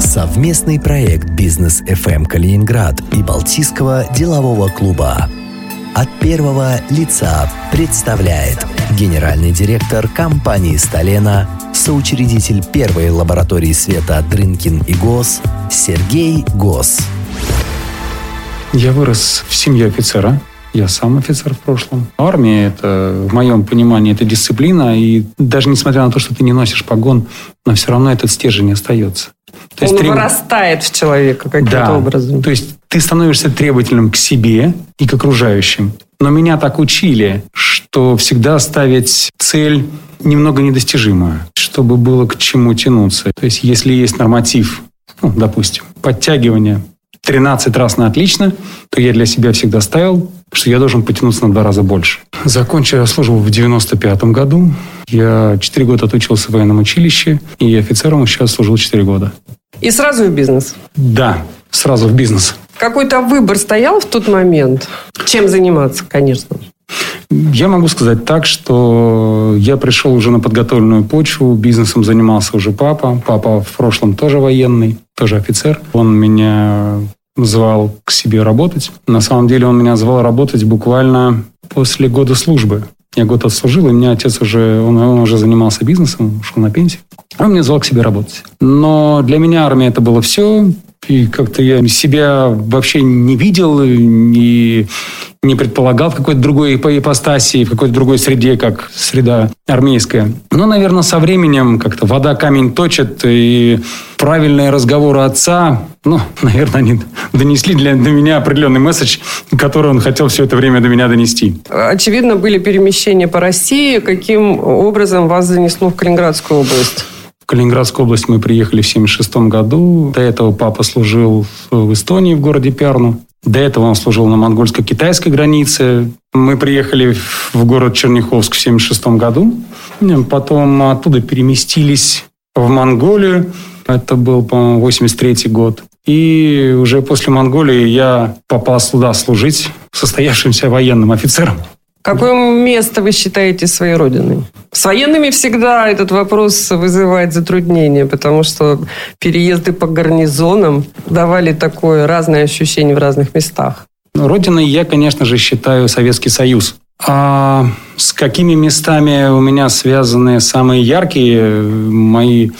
Совместный проект «Бизнес FM Калининград» и Балтийского делового клуба. От первого лица представляет генеральный директор компании «Сталена», соучредитель первой лаборатории света «Дрынкин и ГОС» Сергей Гос. Я вырос в семье офицера, я сам офицер в прошлом. Армия это, в моем понимании, это дисциплина. И даже несмотря на то, что ты не носишь погон, но все равно этот стержень остается. То Он есть, вырастает в человека каким-то да. образом. То есть ты становишься требовательным к себе и к окружающим. Но меня так учили, что всегда ставить цель немного недостижимую, чтобы было к чему тянуться. То есть если есть норматив, ну, допустим, подтягивание 13 раз на отлично, то я для себя всегда ставил, что я должен потянуться на два раза больше. Закончил я службу в 95 году. Я 4 года отучился в военном училище, и офицером сейчас служил 4 года. И сразу в бизнес? Да, сразу в бизнес. Какой-то выбор стоял в тот момент? Чем заниматься, конечно? Я могу сказать так, что я пришел уже на подготовленную почву, бизнесом занимался уже папа. Папа в прошлом тоже военный, тоже офицер. Он меня звал к себе работать. На самом деле он меня звал работать буквально после года службы. Я год отслужил, и у меня отец уже, он, он уже занимался бизнесом, ушел на пенсию. Он меня звал к себе работать. Но для меня армия это было все. И как-то я себя вообще не видел, не, не предполагал в какой-то другой по ипостаси, в какой-то другой среде, как среда армейская. Но, наверное, со временем как-то вода камень точит, и правильные разговоры отца, ну, наверное, они донесли для, для меня определенный месседж, который он хотел все это время до меня донести. Очевидно, были перемещения по России. Каким образом вас занесло в Калининградскую область? В Калининградскую область мы приехали в 1976 году. До этого папа служил в Эстонии, в городе Перну. До этого он служил на монгольско-китайской границе. Мы приехали в город Черняховск в 1976 году. Потом оттуда переместились в Монголию. Это был, по-моему, 83 год. И уже после Монголии я попал сюда служить состоявшимся военным офицером. Какое место вы считаете своей родиной? С военными всегда этот вопрос вызывает затруднения, потому что переезды по гарнизонам давали такое разное ощущение в разных местах. Родиной я, конечно же, считаю Советский Союз. А с какими местами у меня связаны самые яркие мои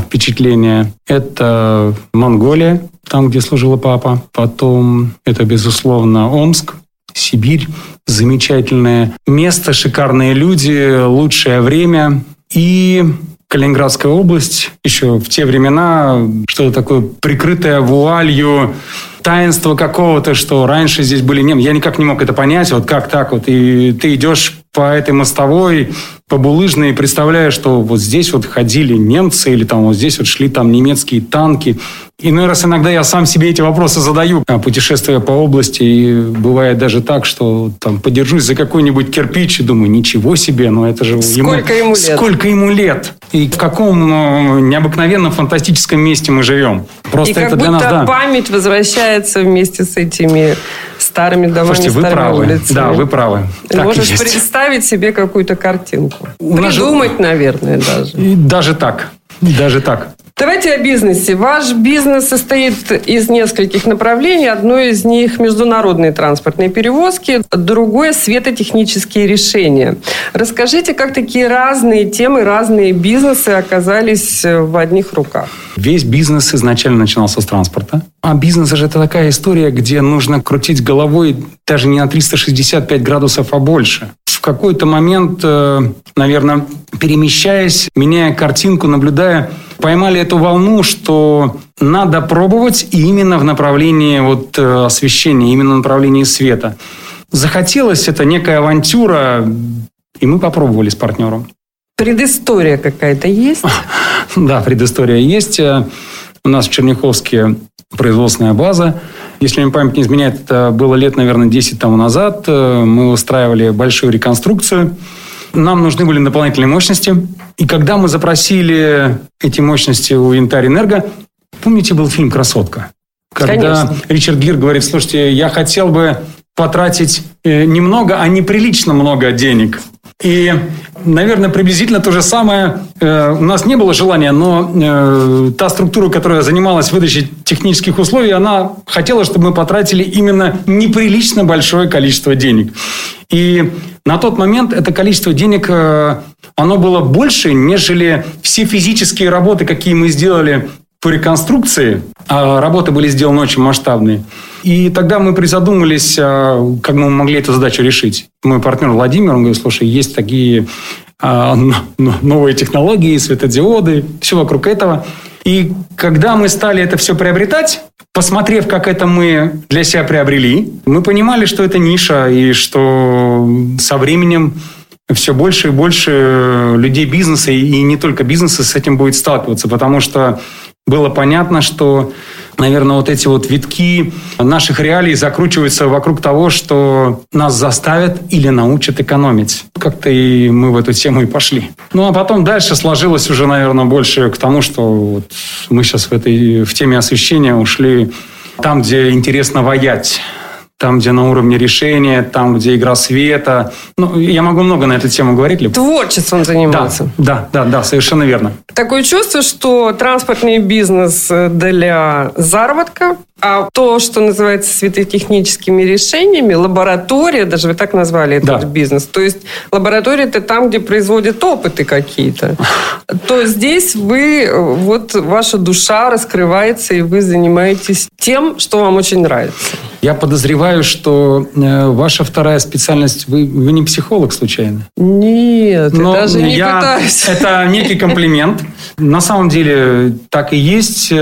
впечатления? Это Монголия, там, где служила папа. Потом это, безусловно, Омск, Сибирь замечательное место, шикарные люди, лучшее время. И Калининградская область еще в те времена, что-то такое прикрытое вуалью, таинство какого-то, что раньше здесь были немцы. Я никак не мог это понять, вот как так вот. И ты идешь по этой мостовой, по булыжной, и представляешь, что вот здесь вот ходили немцы, или там вот здесь вот шли там немецкие танки. Иной раз иногда я сам себе эти вопросы задаю, а, путешествуя по области, и бывает даже так, что там подержусь за какой-нибудь кирпич и думаю, ничего себе, но это же сколько ему, ему лет? Сколько ему лет? И в каком э, необыкновенном фантастическом месте мы живем? Просто и это для нас, да. память возвращается вместе с этими старыми домами, Слушайте, вы правы. улицами. Да, вы правы. Так Можешь представить себе какую-то картинку. Придумать, наверное, даже. И даже так. Даже так. Давайте о бизнесе. Ваш бизнес состоит из нескольких направлений. Одно из них – международные транспортные перевозки, другое – светотехнические решения. Расскажите, как такие разные темы, разные бизнесы оказались в одних руках? Весь бизнес изначально начинался с транспорта. А бизнес же это такая история, где нужно крутить головой даже не на 365 градусов, а больше какой-то момент, э, наверное, перемещаясь, меняя картинку, наблюдая, поймали эту волну, что надо пробовать именно в направлении вот э, освещения, именно в направлении света. Захотелось, это некая авантюра, и мы попробовали с партнером. Предыстория какая-то есть? Да, предыстория есть. Э, у нас в Черняховске производственная база. Если мне память не изменяет, это было лет, наверное, 10 тому назад. Э, мы устраивали большую реконструкцию. Нам нужны были дополнительные мощности. И когда мы запросили эти мощности у Янтарь Энерго, помните, был фильм «Красотка»? Когда Конечно. Ричард Гир говорит, слушайте, я хотел бы потратить э, немного, а неприлично много денег. И, наверное, приблизительно то же самое. Э, у нас не было желания, но э, та структура, которая занималась выдачей технических условий, она хотела, чтобы мы потратили именно неприлично большое количество денег. И на тот момент это количество денег, э, оно было больше, нежели все физические работы, какие мы сделали по реконструкции, а работы были сделаны очень масштабные. И тогда мы призадумались, а, как мы могли эту задачу решить. Мой партнер Владимир, он говорит, слушай, есть такие а, новые технологии, светодиоды, все вокруг этого. И когда мы стали это все приобретать, посмотрев, как это мы для себя приобрели, мы понимали, что это ниша, и что со временем все больше и больше людей бизнеса, и не только бизнеса с этим будет сталкиваться, потому что было понятно, что, наверное, вот эти вот витки наших реалий закручиваются вокруг того, что нас заставят или научат экономить. Как-то и мы в эту тему и пошли. Ну, а потом дальше сложилось уже, наверное, больше к тому, что вот мы сейчас в этой в теме освещения ушли там, где интересно воять там, где на уровне решения, там, где игра света. Ну, я могу много на эту тему говорить. Либо... Творчеством заниматься. Да, да, да, да, совершенно верно. Такое чувство, что транспортный бизнес для заработка, а то, что называется светотехническими решениями, лаборатория, даже вы так назвали этот да. бизнес, то есть лаборатория это там, где производят опыты какие-то, то здесь вы, вот ваша душа раскрывается, и вы занимаетесь тем, что вам очень нравится. Я подозреваю, что э, ваша вторая специальность, вы, вы не психолог случайно? Нет, Но даже не я, пытаюсь. Это некий комплимент. На самом деле так и есть.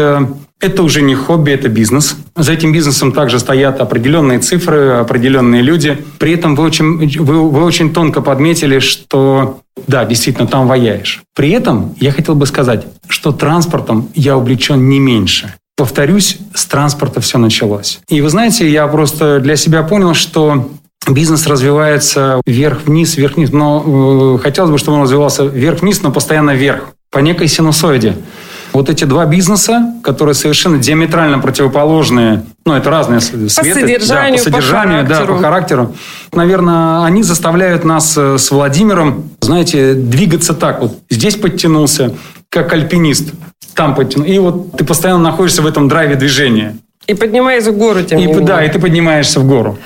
Это уже не хобби, это бизнес. За этим бизнесом также стоят определенные цифры, определенные люди. При этом вы очень, вы, вы очень тонко подметили, что да, действительно, там ваяешь. При этом я хотел бы сказать, что транспортом я увлечен не меньше. Повторюсь, с транспорта все началось. И вы знаете, я просто для себя понял, что бизнес развивается вверх-вниз, вверх-вниз. Но э, хотелось бы, чтобы он развивался вверх-вниз, но постоянно вверх, по некой синусоиде. Вот эти два бизнеса, которые совершенно диаметрально противоположные, ну, это разные светы. По содержанию, да, по, содержанию, по да, по характеру. Наверное, они заставляют нас э, с Владимиром, знаете, двигаться так вот. Здесь подтянулся, как альпинист там подтянул. И вот ты постоянно находишься в этом драйве движения. И поднимаешься в гору, тем и, не менее. Да, и ты поднимаешься в гору.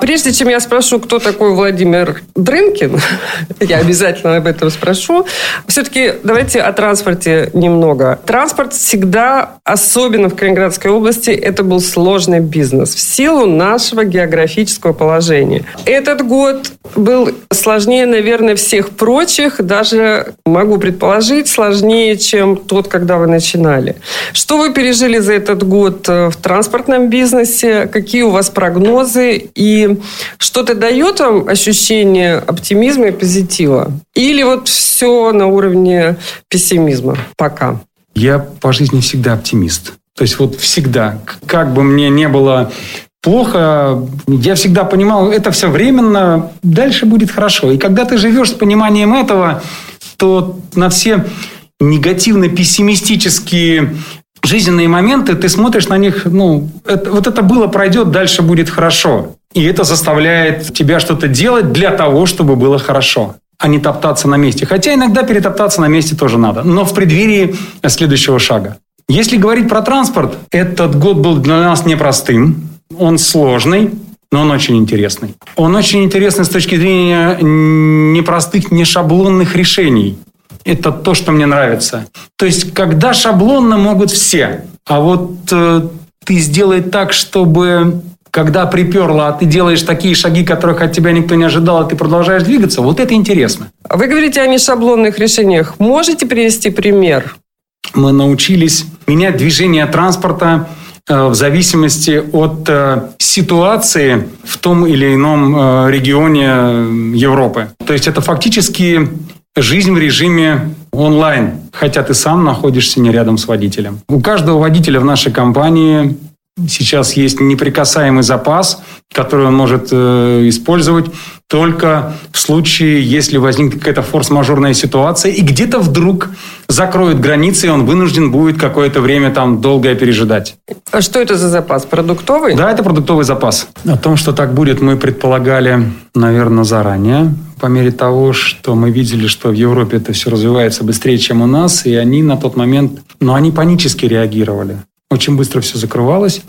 Прежде чем я спрошу, кто такой Владимир Дрынкин, я обязательно об этом спрошу. Все-таки давайте о транспорте немного. Транспорт всегда, особенно в Калининградской области, это был сложный бизнес в силу нашего географического положения. Этот год был сложнее, наверное, всех прочих, даже могу предположить, сложнее, чем тот, когда вы начинали. Что вы пережили за этот год в транспорте? Транспортном бизнесе? Какие у вас прогнозы? И что-то дает вам ощущение оптимизма и позитива? Или вот все на уровне пессимизма пока? Я по жизни всегда оптимист. То есть вот всегда, как бы мне не было плохо, я всегда понимал, это все временно, дальше будет хорошо. И когда ты живешь с пониманием этого, то на все негативно-пессимистические жизненные моменты, ты смотришь на них, ну, это, вот это было, пройдет, дальше будет хорошо. И это заставляет тебя что-то делать для того, чтобы было хорошо а не топтаться на месте. Хотя иногда перетоптаться на месте тоже надо, но в преддверии следующего шага. Если говорить про транспорт, этот год был для нас непростым, он сложный, но он очень интересный. Он очень интересный с точки зрения непростых, не шаблонных решений это то, что мне нравится. То есть, когда шаблонно могут все, а вот э, ты сделай так, чтобы когда приперло, а ты делаешь такие шаги, которых от тебя никто не ожидал, а ты продолжаешь двигаться, вот это интересно. Вы говорите о нешаблонных решениях. Можете привести пример? Мы научились менять движение транспорта э, в зависимости от э, ситуации в том или ином э, регионе Европы. То есть это фактически жизнь в режиме онлайн, хотя ты сам находишься не рядом с водителем. У каждого водителя в нашей компании сейчас есть неприкасаемый запас, который он может э, использовать только в случае, если возникнет какая-то форс-мажорная ситуация, и где-то вдруг закроют границы, и он вынужден будет какое-то время там долгое пережидать. А что это за запас? Продуктовый? Да, это продуктовый запас. О том, что так будет, мы предполагали, наверное, заранее. По мере того, что мы видели, что в Европе это все развивается быстрее, чем у нас, и они на тот момент, ну, они панически реагировали. Очень быстро все закрывалось.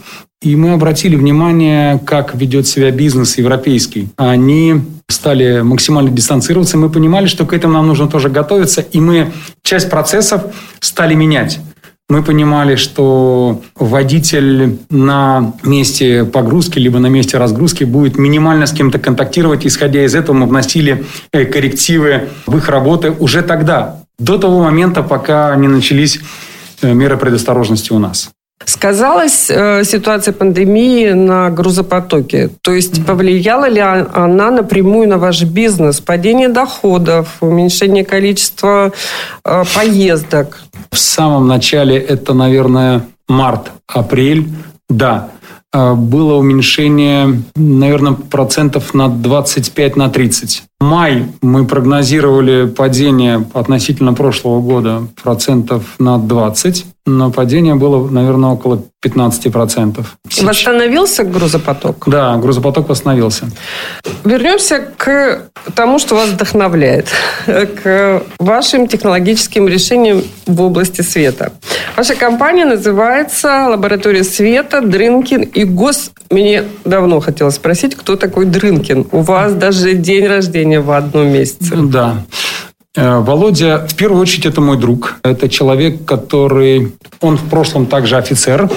И мы обратили внимание, как ведет себя бизнес европейский. Они стали максимально дистанцироваться. Мы понимали, что к этому нам нужно тоже готовиться. И мы часть процессов стали менять. Мы понимали, что водитель на месте погрузки либо на месте разгрузки будет минимально с кем-то контактировать. Исходя из этого мы вносили э, коррективы в их работы уже тогда, до того момента, пока не начались э, меры предосторожности у нас. Сказалась э, ситуация пандемии на грузопотоке? То есть повлияла ли она напрямую на ваш бизнес? Падение доходов, уменьшение количества э, поездок? В самом начале это, наверное, март, апрель. Да, э, было уменьшение, наверное, процентов на 25 на 30. Май мы прогнозировали падение относительно прошлого года процентов на 20 но падение было, наверное, около 15%. Сейчас... Восстановился грузопоток? Да, грузопоток восстановился. Вернемся к тому, что вас вдохновляет, к вашим технологическим решениям в области света. Ваша компания называется «Лаборатория света», «Дрынкин» и «Гос». Мне давно хотелось спросить, кто такой Дрынкин? У вас даже день рождения в одном месяце. Да. Э, Володя, в первую очередь, это мой друг. Это человек, который... Он в прошлом также офицер.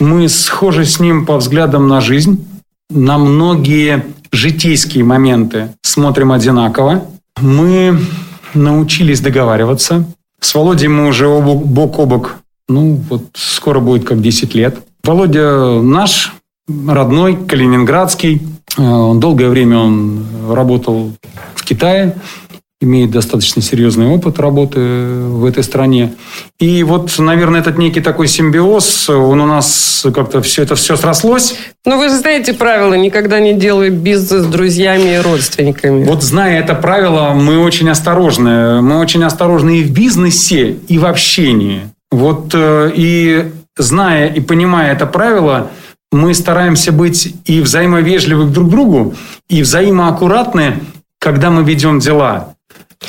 Мы схожи с ним по взглядам на жизнь. На многие житейские моменты смотрим одинаково. Мы научились договариваться. С Володей мы уже бок о бок, ну, вот скоро будет как 10 лет. Володя наш, родной, калининградский. Э, долгое время он работал в Китае имеет достаточно серьезный опыт работы в этой стране. И вот, наверное, этот некий такой симбиоз, он у нас как-то все это все срослось. Ну, вы же знаете правила, никогда не делай бизнес с друзьями и родственниками. Вот зная это правило, мы очень осторожны. Мы очень осторожны и в бизнесе, и в общении. Вот э, и зная и понимая это правило, мы стараемся быть и взаимовежливы друг к другу, и взаимоаккуратны, когда мы ведем дела.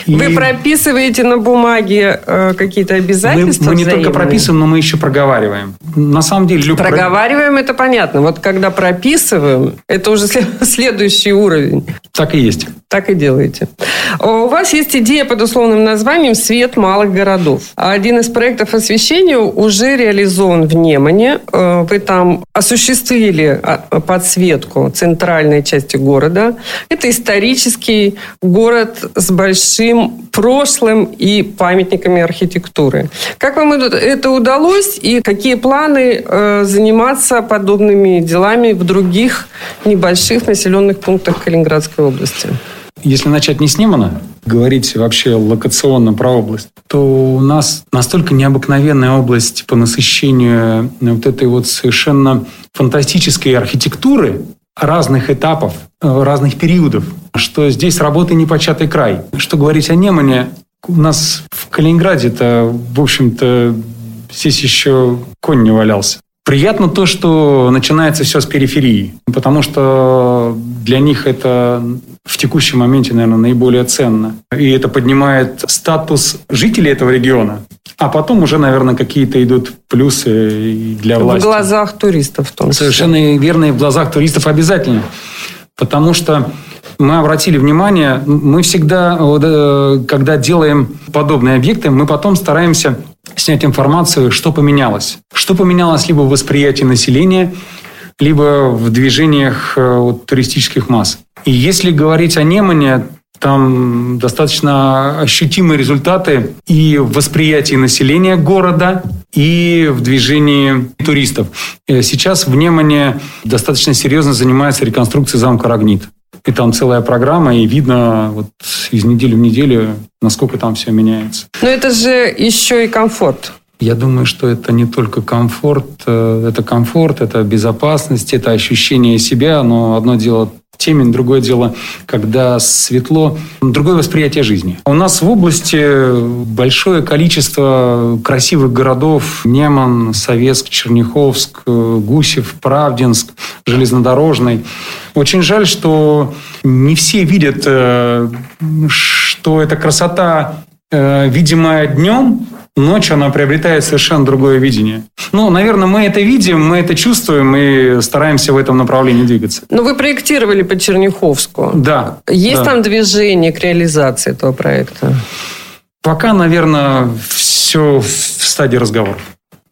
Вы прописываете на бумаге э, какие-то обязательства? Мы, мы не только прописываем, но мы еще проговариваем. На самом деле... Люб... Проговариваем, это понятно. Вот когда прописываем, это уже следующий уровень. Так и есть. Так и делаете. У вас есть идея под условным названием «Свет малых городов». Один из проектов освещения уже реализован в Немане. Э, вы там осуществили а, подсветку центральной части города. Это исторический город с большим прошлым и памятниками архитектуры. Как вам это удалось и какие планы э, заниматься подобными делами в других небольших населенных пунктах Калининградской области? Если начать не с Немана, говорить вообще локационно про область, то у нас настолько необыкновенная область по насыщению вот этой вот совершенно фантастической архитектуры разных этапов, э, разных периодов, что здесь работы непочатый край. Что говорить о Немане, у нас в Калининграде-то, в общем-то, здесь еще конь не валялся. Приятно то, что начинается все с периферии, потому что для них это в текущем моменте, наверное, наиболее ценно. И это поднимает статус жителей этого региона. А потом уже, наверное, какие-то идут плюсы для власти. В глазах туристов в том числе. Совершенно верно, и в глазах туристов обязательно. Потому что мы обратили внимание, мы всегда, э, когда делаем подобные объекты, мы потом стараемся снять информацию, что поменялось. Что поменялось либо в восприятии населения, либо в движениях э, вот, туристических масс. И если говорить о Немане, там достаточно ощутимые результаты и в восприятии населения города, и в движении туристов. Э, сейчас в Немане достаточно серьезно занимается реконструкцией замка Рогнит. И там целая программа, и видно вот из недели в неделю, насколько там все меняется. Но это же еще и комфорт. Я думаю, что это не только комфорт, э, это комфорт, это безопасность, это ощущение себя, но одно дело темень, другое дело, когда светло, другое восприятие жизни. У нас в области большое количество красивых городов. Неман, Советск, Черняховск, Гусев, Правдинск, Железнодорожный. Очень жаль, что не все видят, э, что эта красота, э, видимая днем, ночью она приобретает совершенно другое видение. Ну, наверное, мы это видим, мы это чувствуем и стараемся в этом направлении двигаться. Но вы проектировали по Черняховску. Да. Есть да. там движение к реализации этого проекта? Пока, наверное, все в стадии разговоров.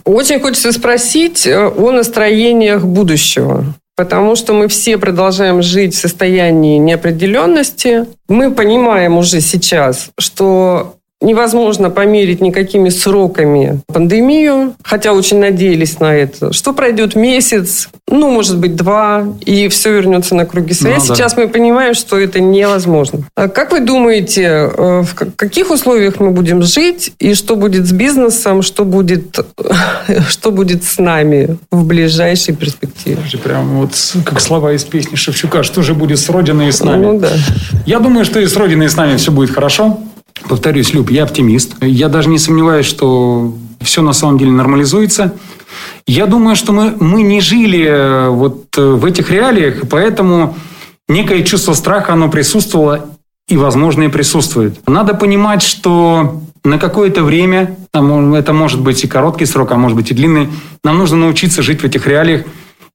Очень хочется спросить э, о настроениях будущего. Потому что мы все продолжаем жить в состоянии неопределенности. Мы понимаем уже сейчас, что невозможно померить никакими сроками пандемию, хотя очень надеялись на это, что пройдет месяц, ну, может быть, два, и все вернется на круги своя. Ну, Сейчас да. мы понимаем, что это невозможно. А как вы думаете, э, в каких условиях мы будем жить, и что будет с бизнесом, что будет, что будет с нами в ближайшей перспективе? Прям вот как слова из песни Шевчука, что же будет с Родиной и с нами? Ну, да. Я думаю, что и с Родиной и с нами все будет хорошо. Повторюсь, Люб, я оптимист. Я даже не сомневаюсь, что все на самом деле нормализуется. Я думаю, что мы, мы не жили э, вот э, в этих реалиях, поэтому некое чувство страха, оно присутствовало и, возможно, и присутствует. Надо понимать, что на какое-то время, это может быть и короткий срок, а может быть и длинный, нам нужно научиться жить в этих реалиях,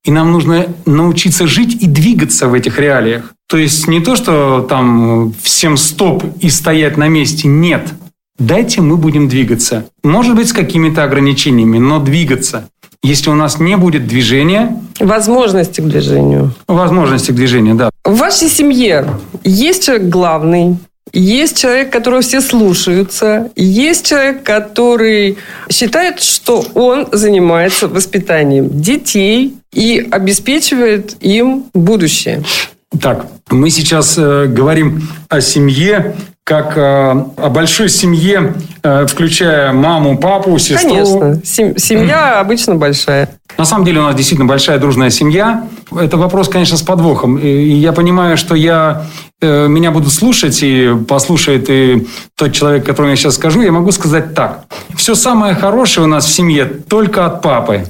и нам нужно научиться жить и двигаться в этих реалиях. То есть не то, что там всем стоп и стоять на месте. Нет. Дайте мы будем двигаться. Может быть, с какими-то ограничениями, но двигаться. Если у нас не будет движения... Возможности к движению. Возможности к движению, да. В вашей семье есть человек главный, есть человек, которого все слушаются. Есть человек, который считает, что он занимается воспитанием детей и обеспечивает им будущее. Так, мы сейчас э, говорим о семье, как э, о большой семье, э, включая маму, папу, сестру. Конечно, семья обычно большая. На самом деле у нас действительно большая дружная семья. Это вопрос, конечно, с подвохом. И я понимаю, что я, э, меня будут слушать, и послушает и тот человек, которому я сейчас скажу, я могу сказать так. Все самое хорошее у нас в семье только от папы.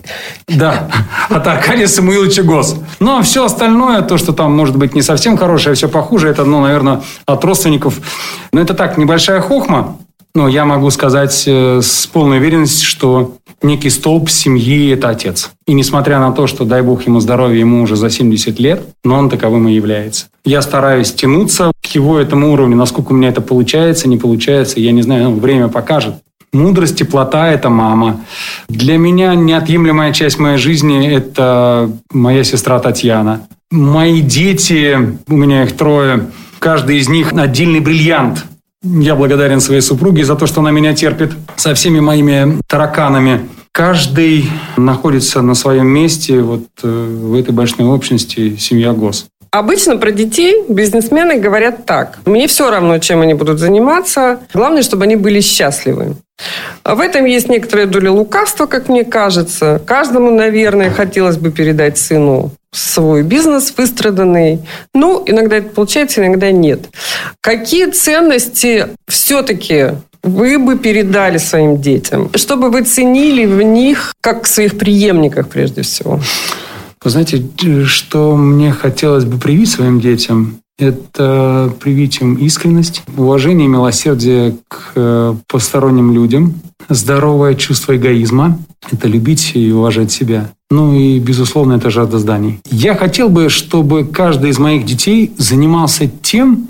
Да, от Аркадия Самуиловича Гос. Ну, а все остальное, то, что там может быть не совсем хорошее, а все похуже, это, ну, наверное, от родственников. Но это так, небольшая хохма. Но я могу сказать э, с полной уверенностью, что некий столб семьи – это отец. И несмотря на то, что, дай бог ему здоровья, ему уже за 70 лет, но он таковым и является. Я стараюсь тянуться к его этому уровню. Насколько у меня это получается, не получается, я не знаю, ну, время покажет. Мудрость, теплота – это мама. Для меня неотъемлемая часть моей жизни – это моя сестра Татьяна. Мои дети, у меня их трое, каждый из них отдельный бриллиант – я благодарен своей супруге за то, что она меня терпит со всеми моими тараканами. Каждый находится на своем месте вот э, в этой большой общности семья ГОС. Обычно про детей бизнесмены говорят так. Мне все равно, чем они будут заниматься. Главное, чтобы они были счастливы. В этом есть некоторая доля лукавства, как мне кажется. Каждому, наверное, хотелось бы передать сыну свой бизнес выстраданный. Ну, иногда это получается, иногда нет. Какие ценности все-таки вы бы передали своим детям, чтобы вы ценили в них как в своих преемниках прежде всего? Вы знаете, что мне хотелось бы привить своим детям, это привить им искренность, уважение и милосердие к э, посторонним людям, здоровое чувство эгоизма, это любить и уважать себя. Ну и, безусловно, это жажда зданий. Я хотел бы, чтобы каждый из моих детей занимался тем,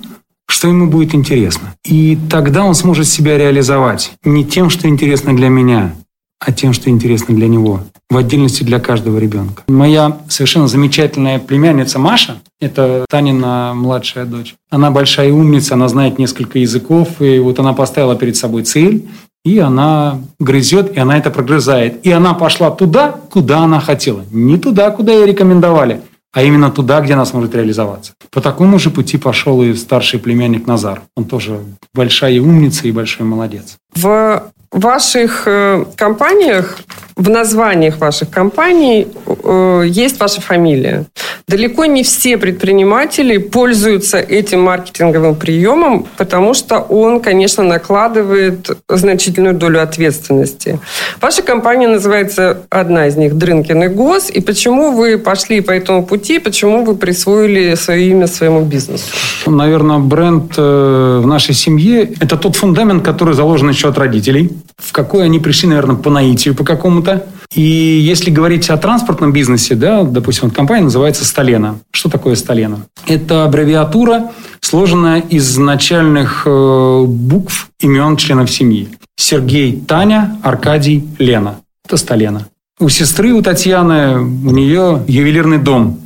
что ему будет интересно. И тогда он сможет себя реализовать не тем, что интересно для меня, а тем, что интересно для него, в отдельности для каждого ребенка. Моя совершенно замечательная племянница Маша, это Танина младшая дочь, она большая умница, она знает несколько языков, и вот она поставила перед собой цель, и она грызет, и она это прогрызает. И она пошла туда, куда она хотела. Не туда, куда ей рекомендовали, а именно туда, где она сможет реализоваться. По такому же пути пошел и старший племянник Назар. Он тоже большая умница и большой молодец. В ваших э, компаниях, в названиях ваших компаний э, есть ваша фамилия. Далеко не все предприниматели пользуются этим маркетинговым приемом, потому что он, конечно, накладывает значительную долю ответственности. Ваша компания называется, одна из них, Дрынкин и Гос. И почему вы пошли по этому пути, почему вы присвоили свое имя своему бизнесу? Наверное, бренд э, в нашей семье – это тот фундамент, который заложен еще родителей в какой они пришли, наверное, по наитию по какому-то. И если говорить о транспортном бизнесе, да, допустим, вот компания называется «Сталена». Что такое «Сталена»? Это аббревиатура, сложенная из начальных э, букв имен членов семьи. Сергей, Таня, Аркадий, Лена. Это «Сталена». У сестры, у Татьяны, у нее ювелирный дом.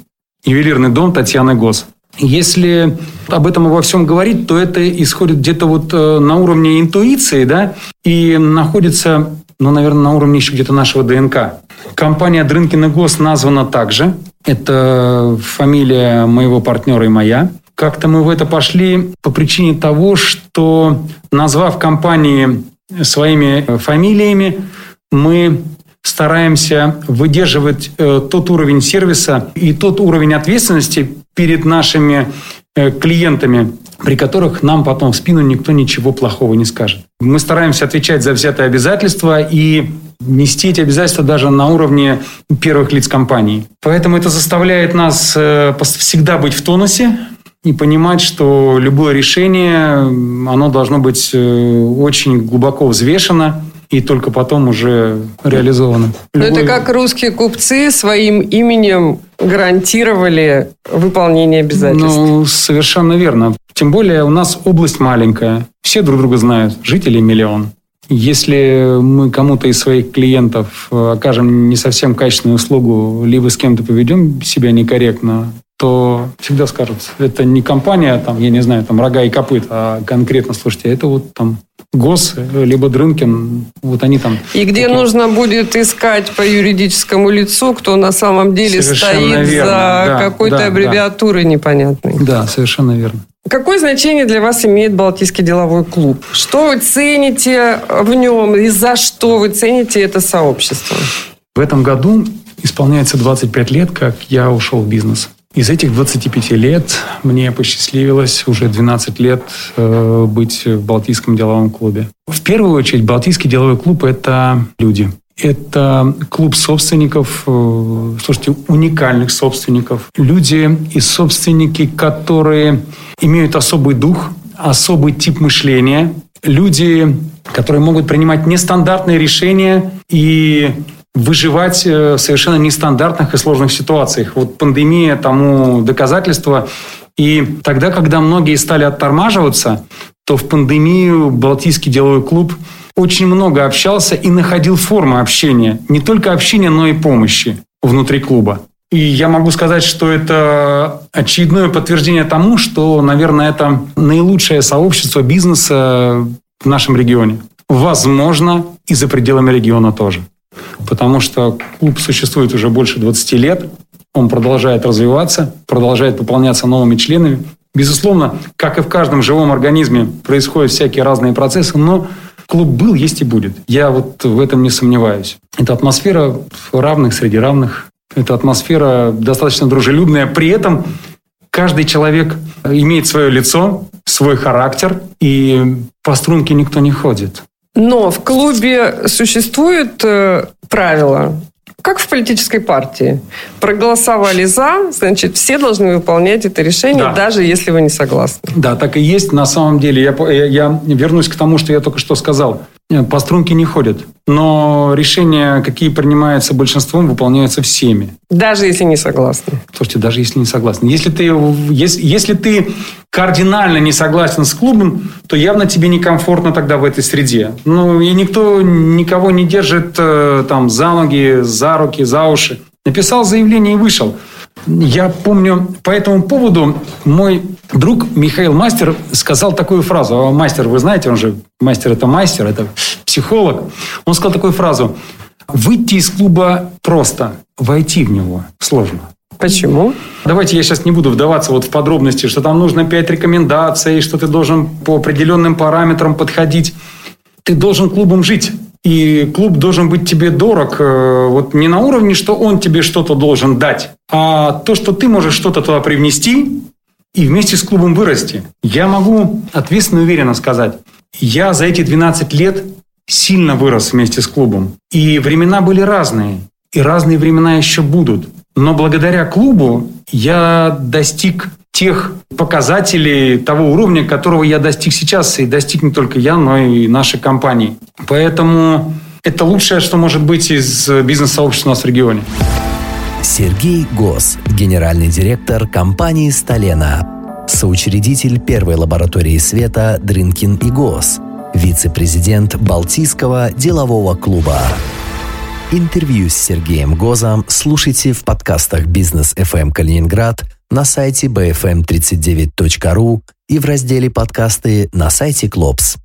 Ювелирный дом Татьяны Гос. Если об этом обо всем говорить, то это исходит где-то вот э, на уровне интуиции, да, и находится, ну, наверное, на уровне еще где-то нашего ДНК. Компания Дрынкин и Гос названа также. Это фамилия моего партнера и моя. Как-то мы в это пошли по причине того, что назвав компании своими фамилиями, мы стараемся выдерживать э, тот уровень сервиса и тот уровень ответственности перед нашими э, клиентами, при которых нам потом в спину никто ничего плохого не скажет. Мы стараемся отвечать за взятые обязательства и нести эти обязательства даже на уровне первых лиц компании. Поэтому это заставляет нас э, всегда быть в тонусе, и понимать, что любое решение, оно должно быть э, очень глубоко взвешено, и только потом уже реализовано. Любой... Ну, это как русские купцы своим именем гарантировали выполнение обязательств. Ну, совершенно верно. Тем более у нас область маленькая. Все друг друга знают. Жителей миллион. Если мы кому-то из своих клиентов э, окажем не совсем качественную услугу, либо с кем-то поведем себя некорректно, то всегда скажут, это не компания, там, я не знаю, там, рога и копыт, а конкретно, слушайте, это вот там ГОС, либо Дрынкин, вот они там. И где такие... нужно будет искать по юридическому лицу, кто на самом деле совершенно стоит верно. за да, какой-то да, аббревиатурой да. непонятной. Да, совершенно верно. Какое значение для вас имеет Балтийский деловой клуб? Что вы цените в нем и за что вы цените это сообщество? В этом году исполняется 25 лет, как я ушел в бизнес. Из этих 25 лет мне посчастливилось уже 12 лет э, быть в Балтийском деловом клубе. В первую очередь, Балтийский деловой клуб – это люди. Это клуб собственников, э, слушайте, уникальных собственников. Люди и собственники, которые имеют особый дух, особый тип мышления. Люди, которые могут принимать нестандартные решения и выживать э, в совершенно нестандартных и сложных ситуациях. Вот пандемия тому доказательство. И тогда, когда многие стали оттормаживаться, то в пандемию Балтийский деловой клуб очень много общался и находил формы общения. Не только общения, но и помощи внутри клуба. И я могу сказать, что это очередное подтверждение тому, что, наверное, это наилучшее сообщество бизнеса в нашем регионе. Возможно, и за пределами региона тоже потому что клуб существует уже больше 20 лет, он продолжает развиваться, продолжает пополняться новыми членами. Безусловно, как и в каждом живом организме, происходят всякие разные процессы, но клуб был, есть и будет. Я вот в этом не сомневаюсь. Это атмосфера равных среди равных. Это атмосфера достаточно дружелюбная. При этом каждый человек имеет свое лицо, свой характер, и по струнке никто не ходит. Но в клубе существует э, правило, как в политической партии. Проголосовали за, значит, все должны выполнять это решение, да. даже если вы не согласны. Да, так и есть. На самом деле, я, я, я вернусь к тому, что я только что сказал. По струнке не ходят. Но решения, какие принимаются большинством, выполняются всеми. Даже если не согласны. Слушайте, даже если не согласны. Если ты, если, если ты кардинально не согласен с клубом, то явно тебе некомфортно тогда в этой среде. Ну, и никто никого не держит э, там за ноги, за руки, за уши. Написал заявление и вышел. Я помню, по этому поводу мой друг Михаил Мастер сказал такую фразу. А мастер, вы знаете, он же мастер это мастер, это психолог. Он сказал такую фразу. Выйти из клуба просто, войти в него сложно. Почему? Давайте я сейчас не буду вдаваться вот в подробности, что там нужно 5 рекомендаций, что ты должен по определенным параметрам подходить. Ты должен клубом жить. И клуб должен быть тебе дорог э, вот не на уровне, что он тебе что-то должен дать, а то, что ты можешь что-то туда привнести и вместе с клубом вырасти. Я могу ответственно и уверенно сказать, я за эти 12 лет сильно вырос вместе с клубом. И времена были разные, и разные времена еще будут. Но благодаря клубу я достиг тех показателей, того уровня, которого я достиг сейчас, и достиг не только я, но и наши компании. Поэтому это лучшее, что может быть из бизнес-сообщества у нас в регионе. Сергей Гос, генеральный директор компании «Сталена», соучредитель первой лаборатории света «Дрынкин и Гос», вице-президент Балтийского делового клуба. Интервью с Сергеем Гозом слушайте в подкастах «Бизнес FM Калининград», на сайте bfm39.ru и в разделе «Подкасты» на сайте Клопс.